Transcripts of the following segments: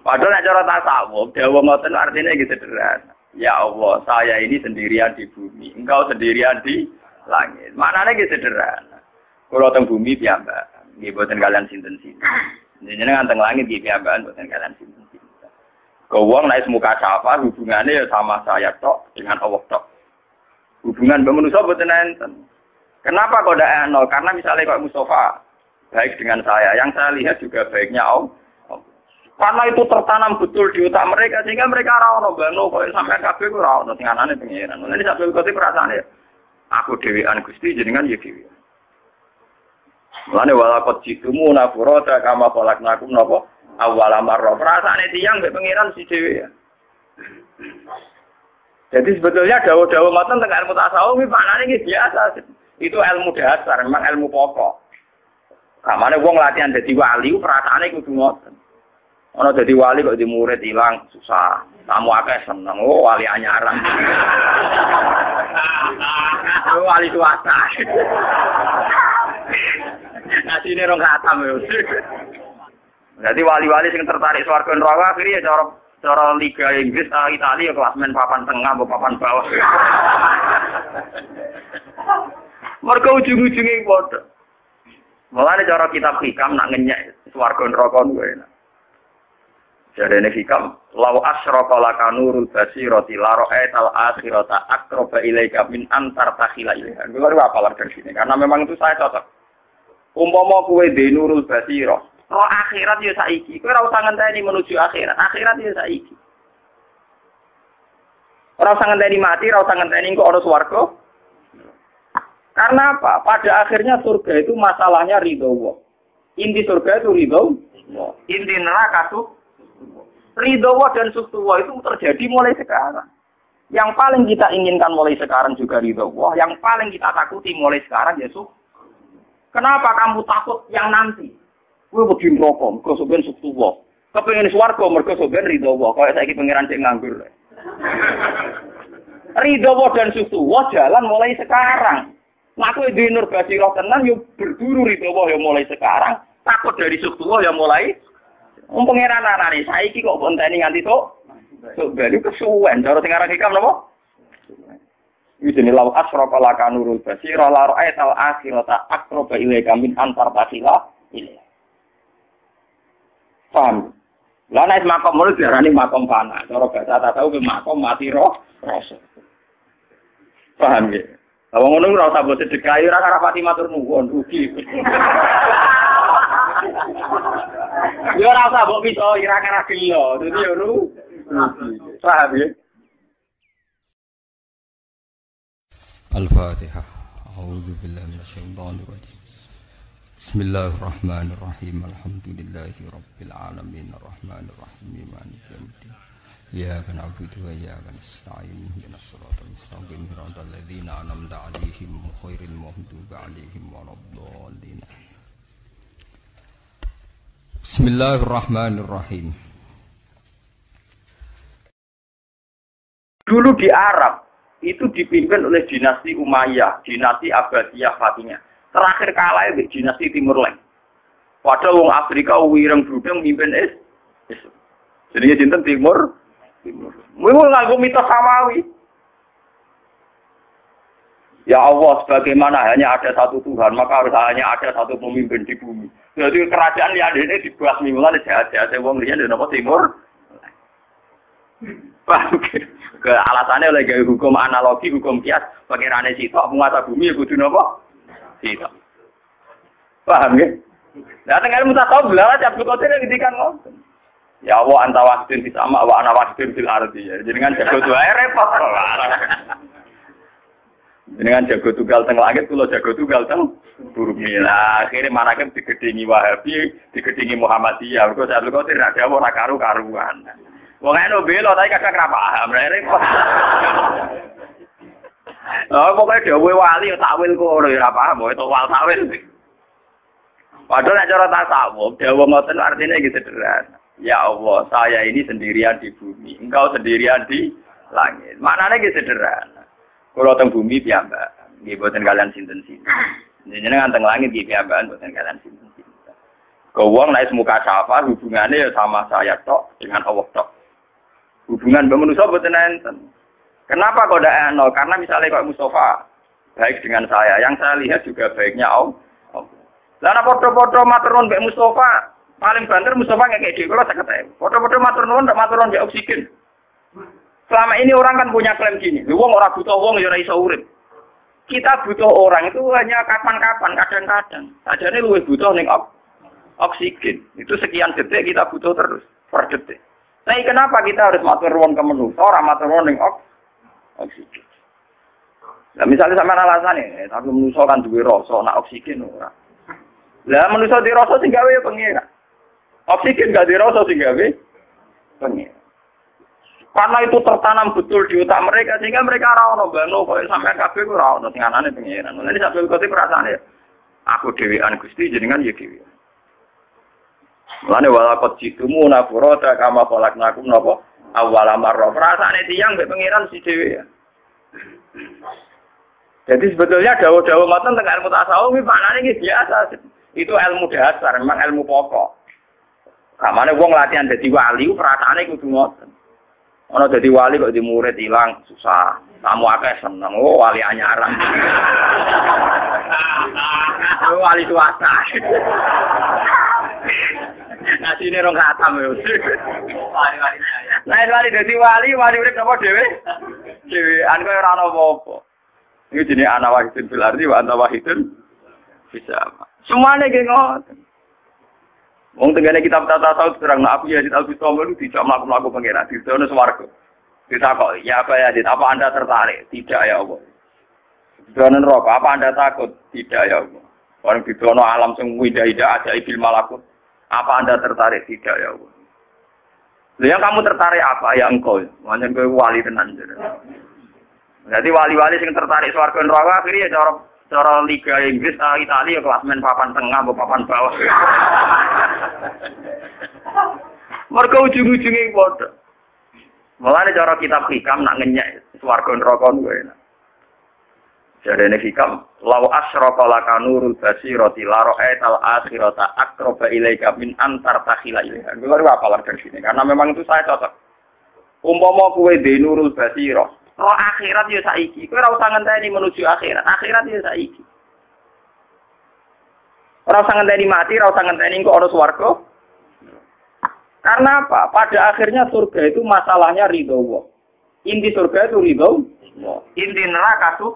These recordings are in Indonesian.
Padahal nek cara tasawuf, dawa ngoten artinya gitu sederhana. Ya Allah, saya ini sendirian di bumi, engkau sendirian di langit. Maknanya gitu sederhana. Kalau teng bumi piyambak, nggih boten kalian sinten-sinten. Jenengan teng langit nggih piyambakan boten kalian sinten-sinten. Kau wong naik muka siapa hubungannya ya sama saya tok dengan Allah tok. Hubungan manusia boten enten. Kenapa kok nol? Karena misalnya kok Mustafa baik dengan saya, yang saya lihat juga baiknya Allah. Karena itu tertanam betul di otak mereka sehingga mereka rawon bano kok sampai kabeh ku rawon tinganane pengiran. Ini sampai kok perasaan ya. Aku dewean Gusti jenengan ya dewi. Mulane walakot jitumu nafurata kama nakum napa awal marra. Perasaane tiyang mbek pengiran si dewi ya. Jadi sebetulnya dawa-dawa ngoten tentang ilmu tasawuf iki maknane iki biasa. Itu ilmu dasar, memang ilmu pokok. Kamane wong latihan dadi wali perasaane kudu ngoten. Ono jadi wali kok di murid hilang susah. Kamu akeh seneng, oh wali anyaran. oh, wali swasta. Nasi ini rong khatam ya. Jadi wali-wali yang tertarik swarga neraka akhirnya ya cara cara Liga Inggris uh, Italia ya klasmen papan tengah atau papan bawah. Mereka ujung-ujungnya bodoh. Mulane cara kitab hikam nak ngenyek swarga neraka kuwi. Jadi ini hikam, lau asroka laka nurul basiroti laro etal akhirota akroba ilaika min antar takhila ilaika. Gue apa lah dari sini, karena memang itu saya cocok. Umpama kue di nurul basiro, roh akhirat ya saiki. Kue rau sangan ini menuju akhirat, akhirat ya saiki. Rau sangan ini mati, rau sangan ini kok orang warga. Karena apa? Pada akhirnya surga itu masalahnya ridho Inti surga itu ridho. Inti neraka tuh Ridho dan suktuwa itu terjadi mulai sekarang. Yang paling kita inginkan mulai sekarang juga ridho Yang paling kita takuti mulai sekarang ya suh. Kenapa kamu takut yang nanti? Gue begini rokok, gue sebenarnya suktuwa. Kepengen suarga, mereka sebenarnya ridho Allah. Kalau saya pengiran cek nganggur. ridho dan suktuwa jalan mulai sekarang. Nah, aku di nur basirah tenang, yuk berburu ridho ya mulai sekarang. Takut dari suktuwa ya mulai Wong pangeran anane saiki kok bonteni nganti tok. Sok bali kesuwen cara sing aran hikam napa? Iki jenenge law asrafa laka nurul basira la ra'aital akhirata aqraba ilaika min antar tasila ini. Paham? Lah nek makom mulut diarani makom fana. Cara bahasa tak tahu ke makom mati roh rasa. Paham ya? Lah ngono ora usah sedekah ora rapati matur nuwun rugi. Ya ora usah mbok pito ira kan gelo. Dadi yo ru. Paham ya? الفاتحة أعوذ بالله من الشيطان الرجيم بسم الله الرحمن الرحيم الحمد لله رب العالمين الرحمن الرحيم مالك يوم الدين إياك نعبد وإياك نستعين اهدنا الصراط المستقيم صراط الذين أنعمت عليهم غير المغضوب عليهم ولا الضالين Bismillahirrahmanirrahim. Dulu di Arab itu dipimpin oleh dinasti Umayyah, dinasti Abbasiyah Fatimiyah. Terakhir kalah di dinasti Timur Leng. Padahal wong Afrika wireng budeng mimpin es. Jadi sinten Timur Timur. Mulu ngaku mitos samawi. Ya Allah, sebagaimana hanya ada satu Tuhan, maka harus hanya ada satu pemimpin di bumi. Jadi kerajaan yang ada ini dibuat mingguan jahat-jahat wong liyan di timur. Ke alasannya oleh gaya hukum analogi, hukum kias, pangerane sitok penguasa bumi ya kudu napa? Sitok. Paham ya? Nah, tengah ilmu tasawuf lah, Abdul Qadir yang ngendikan ngoten. Ya Allah anta wahdin di sama wa ana wahdin fil ardi. Jadi dengan jago tuh repot. Dengan jago tunggal teng langit, kalau jago tunggal teng bumi. Nah, akhirnya mana kan digedingi Wahabi, digedingi Muhammadiyah. Mereka saya kau tidak ada orang karu karuan. Wong eno belo tapi kadang ora paham. Oh, pokoknya dewe wali takwil kok ora ora paham, itu wal takwil. Padahal nek cara tasawuf, dewe ngoten artinya gitu sederhana. Ya Allah, saya ini sendirian di bumi, engkau sendirian di langit. Maknanya gitu sederhana. Kalau teng bumi piyambak, nggih boten kalian sinten-sinten. Jenengan teng langit nggih piyambakan boten kalian sinten-sinten. Ke wong naik muka syafa hubungannya ya sama saya tok dengan Allah tok. Hubungan manusia betul enten. Kenapa kok tidak nol? Karena misalnya kok Mustafa baik dengan saya, yang saya lihat juga baiknya Allah. Lalu foto-foto maturun Mbak Mustafa, paling banter Mustafa kayak gitu, kalau saya kata, foto-foto maturun, tidak maturun dia oksigen. Selama ini orang kan punya klaim gini, wong orang butuh wong ya iso urip. Kita butuh orang itu hanya kapan-kapan, kadang-kadang. Saja ini lebih butuh nih oksigen. Itu sekian detik kita butuh terus per detik. Nah, kenapa kita harus matur ruang ke menu? Orang matur ruang ning oksigen. Nah, misalnya sama alasan ini, tapi manusia kan duwe rasa, nak oksigen ora. Lah manusia di rasa sing gawe ya pengira. Oksigen gak di rasa sing gawe pengira. Karena itu tertanam betul di otak mereka sehingga mereka ora ono bano koyo sampean kabeh ora ono sing anane pengiran. Mulane sampe kote perasaan ya. Aku dhewean Gusti jenengan ya dhewe. Mulane wala qad jitumu nafurata kama falaknakum napa awwala marra. Perasaane tiyang mbek pengiran si dhewe ya. Jadi sebetulnya dawa-dawa ngoten tengah ilmu tasawuf iki maknane iki biasa. Itu ilmu dasar, memang ilmu pokok. Kamane wong latihan dadi wali perasaane kudu ngoten. Ono jadi wali kok di murid hilang susah. Kamu akeh seneng, oh wali anyaran. oh, wali swasta. Nah sini rong khatam ya. Nah wali jadi wali, wali urip napa dhewe? Dhewe an koyo ora apa-apa. Iki jenenge ana wahidun fil ardi wa wahidun bisa. Semuanya ge ngoten. Wong tenggane kitab tata saud terang aku ya di Al-Bista itu tidak melakukan pengiran di sana swarga. kok, ya apa ya, apa Anda tertarik? Tidak ya Allah. Sana neraka, apa Anda takut? Tidak ya Allah. Orang di sana alam sing windah-indah ada ibil malakut. Apa Anda tertarik? Tidak ya Allah. Yang kamu tertarik apa? Ya engkau. Makanya engkau wali tenan. Jadi wali-wali yang tertarik swarga neraka ya cara cara Liga Inggris Italia ya kelas main papan tengah papan bawah. Mereka ujung-ujungnya bodoh. Mulane cara kitab hikam nak ngenyek swarga neraka kuwi enak. Jadi ini hikam, lau asroka laka nurul basiroti laro etal akhirota akroba ilaika min antar takhila ilaika. Gue baru apa dari sini, karena memang itu saya cocok. Umpama kue di nurul basiro, roh akhirat ya saiki. Kue rasa ngenteni menuju akhirat, akhirat ya saiki. Rasa ngenteni mati, rasa ngenteni kok orang swarga, karena apa? Pada akhirnya surga itu masalahnya ridho Allah. Inti surga itu ridho Inti neraka itu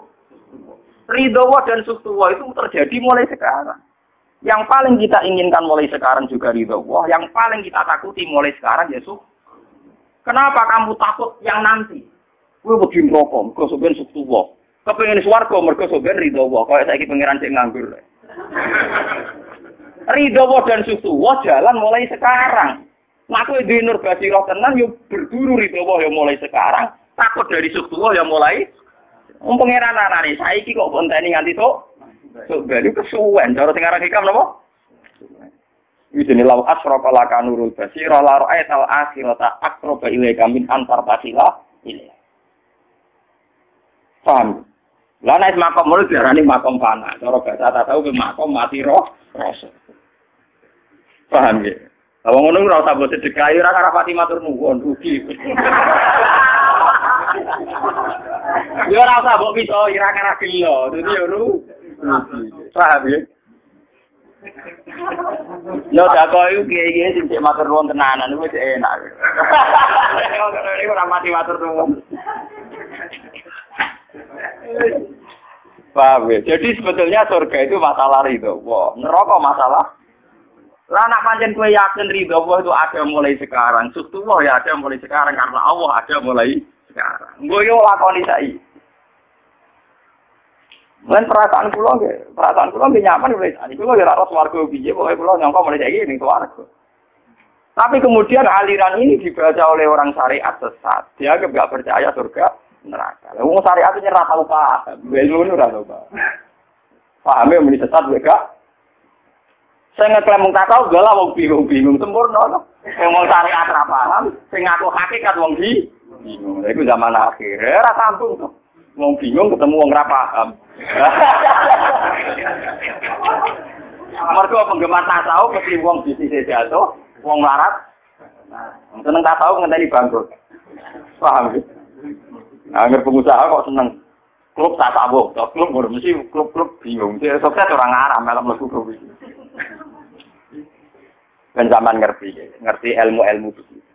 ridho Allah dan suktu Allah itu terjadi mulai sekarang. Yang paling kita inginkan mulai sekarang juga ridho Allah. Yang paling kita takuti mulai sekarang ya Kenapa kamu takut yang nanti? Gue begini rokok, mereka sebenarnya suktu Allah. Kepengen suarga, mereka sebenarnya ridho Allah. Kalau saya pengiran cek nganggur. Ridho dan Allah jalan mulai sekarang. Nah, aku di nur basirah tenan yo berburu Allah yang mulai sekarang. Takut dari Allah yang mulai. Wong pangeran anane saiki kok bonteni nganti tok. Sok bali kesuwen cara sing aran hikam napa? Jenenge law asrafa laka nurul basirah la ra'aital akhirata aqraba ilaika min antar basila ini. Paham? Lah nek makom mulut diarani makom fana. Cara bahasa tahu makom mati roh rasa. Paham ya? Kalau ngono ora usah mbok sedekah, ora ora pati matur nuwun rugi. Yo ora usah mbok piso ira kara gelo, dadi yo ru. Paham ya? Yo tak kok iku kiye-kiye sing cek matur nuwun tenanan iku enak. Ora mati matur nuwun. Paham ya? Jadi sebetulnya surga itu masalah itu. Wah, neraka masalah lah nak pancen kue yakin ridho Allah itu ada mulai sekarang. Suktu Allah ya ada mulai sekarang karena Allah ada mulai sekarang. Gue yo lakoni sai. Lan perasaan kula nggih, perasaan kula nggih nyaman mulai saiki. Kula ya ora swarga piye, pokoke kula nyangka mulai saiki ning swarga. Tapi kemudian aliran ini dibaca oleh orang syariat sesat. Dia nggak percaya surga neraka. Wong syariat itu nyerah tahu paham. Gue ngono ora tahu paham. Pahame muni sesat gak Saya ngeklaim mung takau galah wong bingung-bingung sempurna to. Sing mau cari apa paham, sing ngaku hakikat wong di bingung. Iku zaman akhir. Ora sambung to. Wong bingung ketemu wong ra paham. Mergo penggemar tasawuf mesti wong bisnis jatuh, wong larat. Seneng tasawuf ngenteni bangkrut. Paham ya? Angger pengusaha kok seneng klub tasawuf, klub mesti klub-klub bingung. Dia sukses orang Arab malam lebu klub itu. Ben zaman ngerti, ngerti ilmu-ilmu begitu.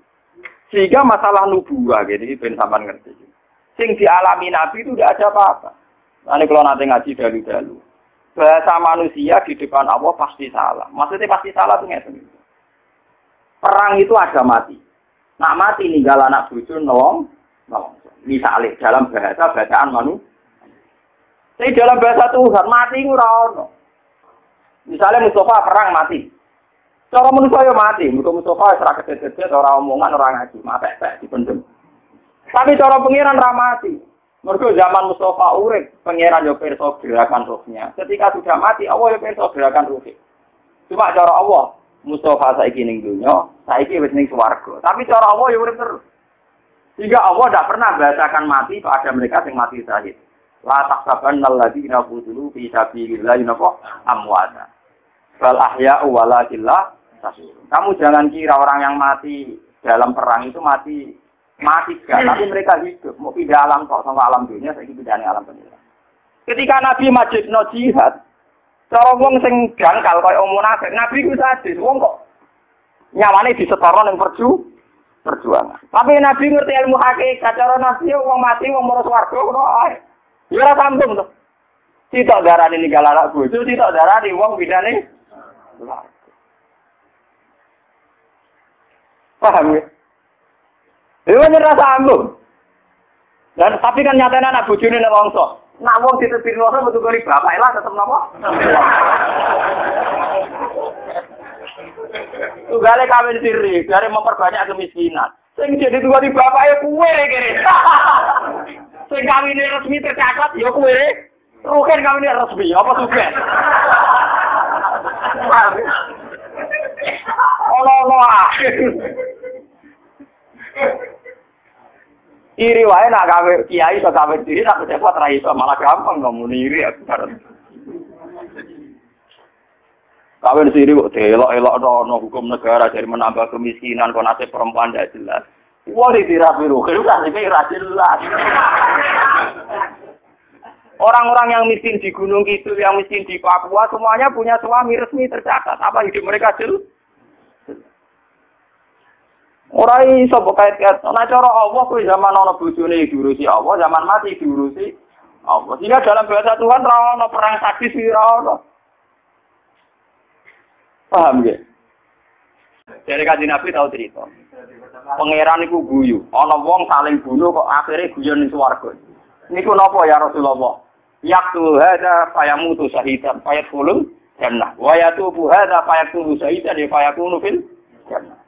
Sehingga masalah nubuah gitu, ben zaman ngerti. Sing dialami Nabi itu tidak ada apa-apa. Nanti kalau nanti ngaji dalu-dalu. Bahasa manusia di depan Allah pasti salah. Maksudnya pasti salah tuh ngerti. Perang itu ada mati. Nak mati ninggal anak bucu nolong, nolong. Misalnya dalam bahasa bacaan manusia. Tapi dalam bahasa Tuhan mati itu Misalnya Mustafa perang mati. Cara manusia ya mati, muka Mustafa serah kecil-kecil, orang omongan orang ngaji, mati di dipendem. Tapi cara pengiran ramati. Mereka zaman Mustafa urip, pengiran yo perso gerakan rohnya. Ketika sudah mati, Allah yo perso gerakan rohnya. Cuma cara Allah, Mustafa saiki ning dunya, saiki wis ning swarga. Tapi cara Allah yo urip terus. Sehingga Allah tidak pernah bahasakan mati pada mereka yang mati syahid. La tahsabanna alladziina qutilu fi sabilillahi amwata. Bal ahya'u walakinna kamu jangan kira orang yang mati dalam perang itu mati mati gak, tapi mereka hidup. Mau pindah alam kok sama alam dunia, saya pindah alam dunia. Ketika Nabi Majid no jihad, cara wong sing jangkal kaya munafik, Nabi ku sadis, wong kok nyawane disetoron yang perju perjuangan. Tapi Nabi ngerti ilmu hakikat, cara Nabi wong mati wong mau swarga ngono ae. Ya ora sambung to. Sitok darani ninggal anak bojo, sitok darani wong bidane. Paham ya? Itu nyerah sambung. Dan tapi kan nyatanya anak bujuni nek wongso. Nak wong ditepir wongso betul kali bapak lah tetep napa? Tugale kawin siri, dari memperbanyak kemiskinan. Sing jadi dua di bapak ya kue kiri. Sing kawin resmi tercatat ya kue. Rukin kawin resmi, apa sugen? Ono-ono. Iri wae nak gawe kiai iso gawe diri nak dapat ra iso malah gampang ngomong iri aku bareng. Kawin siri kok delok-elok no hukum negara dari menambah kemiskinan kok nasib perempuan tidak jelas. Wah rapi rugi, kan ini jelas. Orang-orang yang miskin di Gunung Kidul, yang miskin di Papua, semuanya punya suami resmi tercatat. Apa hidup mereka jelas? Ora iso kait-kait. Nah cara Allah kuwi zaman ana bojone diurusi Allah, zaman mati diurusi Allah. Sehingga dalam bahasa Tuhan ana perang sadis ora ana. Paham ya? Dari kaji Nabi tahu cerita. Pangeran iku guyu. Ana wong saling bunuh kok akhirnya guyon ning swarga. Niku napa ya Rasulullah? Yaktu hadza fayamutu syahidan fayadkhulul jannah. Wa yatubu hadza fayakunu syahidan fayakunu fil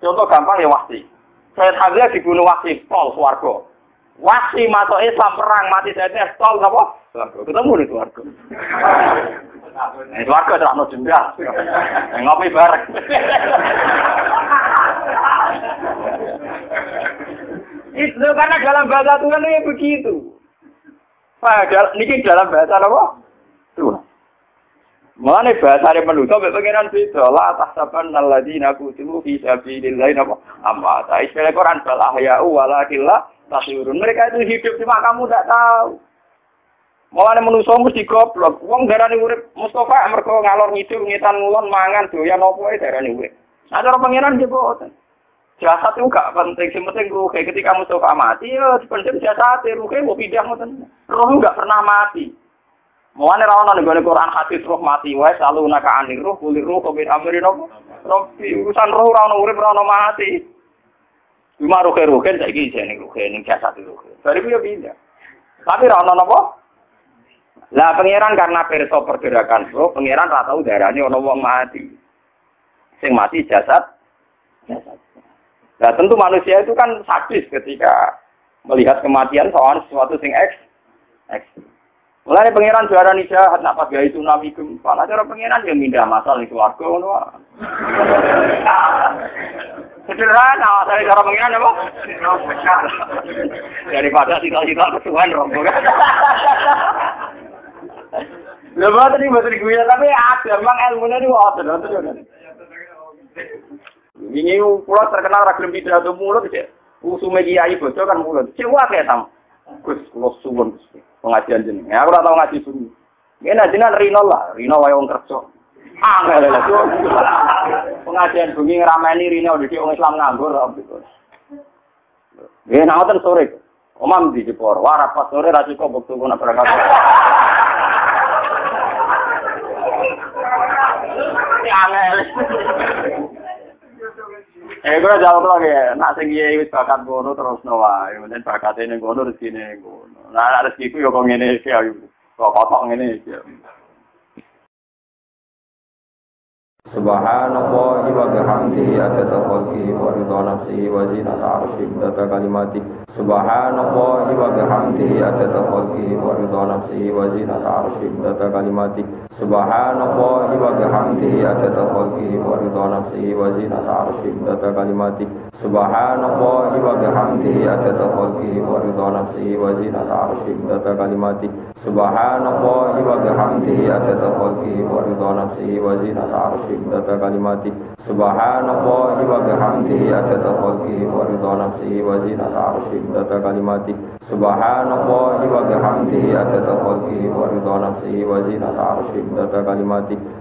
Contoh gampang ya wasi. Sayyid Hamzah dibunuh wasi, tol swarga. Wasi Islam perang mati saya tol apa? Ketemu di swarga. Eh swarga terus no denda. Ngopi bareng. Itu karena dalam bahasa Tuhan ini begitu. Padahal ini dalam bahasa apa? Tuhan. Mulane bahasane manusa mek pengenan beda la tahsaban alladzina kutibu fi sabilillah napa amma ta istilah Quran bal ahya walakin la mereka itu hidup cuma kamu tidak tahu Mulane manusa mesti goblok wong darani urip Mustafa mergo ngalor ngidul ngitan ngulon mangan doyan apa wae darani urip Nah cara pengenan jeboten Jasad itu gak penting, yang penting ruhe. Ketika Mustafa mati, ya sepenting jasad, ruhe mau pindah, roh gak pernah mati. Mulane ra ono ning Quran hadis roh mati wae selalu naka anir roh kulir roh kok amri nopo. Rofi urusan roh ora ono urip ono mati. Cuma kan saiki jane roh ning jasad roh. Dari yo pindah. Tapi ra napa? Lah pangeran karena perso pergerakan roh, pangeran ra tau darane ono wong mati. Sing mati jasad jasad. Nah tentu manusia itu kan sadis ketika melihat kematian soal sesuatu sing eks eks. Mulai pangeran juara nih jahat, nak itu tsunami gempa. Nah cara pangeran yang mindah masal nih keluarga, ngono. Sederhana, dari cara pangeran apa? Daripada cita-cita kesuhan rombongan. Lha mboten iki mboten gue tapi ada memang ilmune niku wonten wonten. Ini pulau terkenal ra gelem pidato mulut ya. Usume kiai bocah kan mulut. Cewa kayak sam. Gus kula suwun pengajian jeneng. Ya aku ora tau ngaji sunyi. Ngene jenengan Rino lah, Rino wae wong kerja. Angel lah tuh. Pengajian bengi ngrameni Rino dadi wong Islam nganggur gitu. Ya nawatan sore. Omam di Jepor, wah rapat sore ra cukup bukti kuna berangkat. Angel. Eh, gue jawab lagi. Nak sing iya wis bakat ngono terus no wae. Menen bakate ning ngono rezekine ngono. Nah, nek yo kok ngene iki ayo. Kok kotok ngene iki. Subhanallah wa bihamdihi adada khalqihi wa ridha nafsihi wa zinata kalimati Subhanallah wa bihamdihi adada khalqihi wa ridha nafsihi wa zinata arsyihi data kalimati. Subhanallah wa bihamdihi adada khalqihi wa ridha nafsihi wa zinata arsyihi data kalimati. Subhanallah wa bihamdihi adada khalqihi wa ridha nafsihi wa zinata arsyihi data kalimati. Subhanallah wa bihamdihi adada khalqihi wa ridha nafsihi wa zinata arsyihi data kalimati Subhanallah wa bihamdihi adada khalqihi wa ridha nafsihi wa zinata arsyihi data kalimati Subhanallah wa bihamdihi adada khalqihi wa ridha nafsihi wa zinata arsyihi data kalimati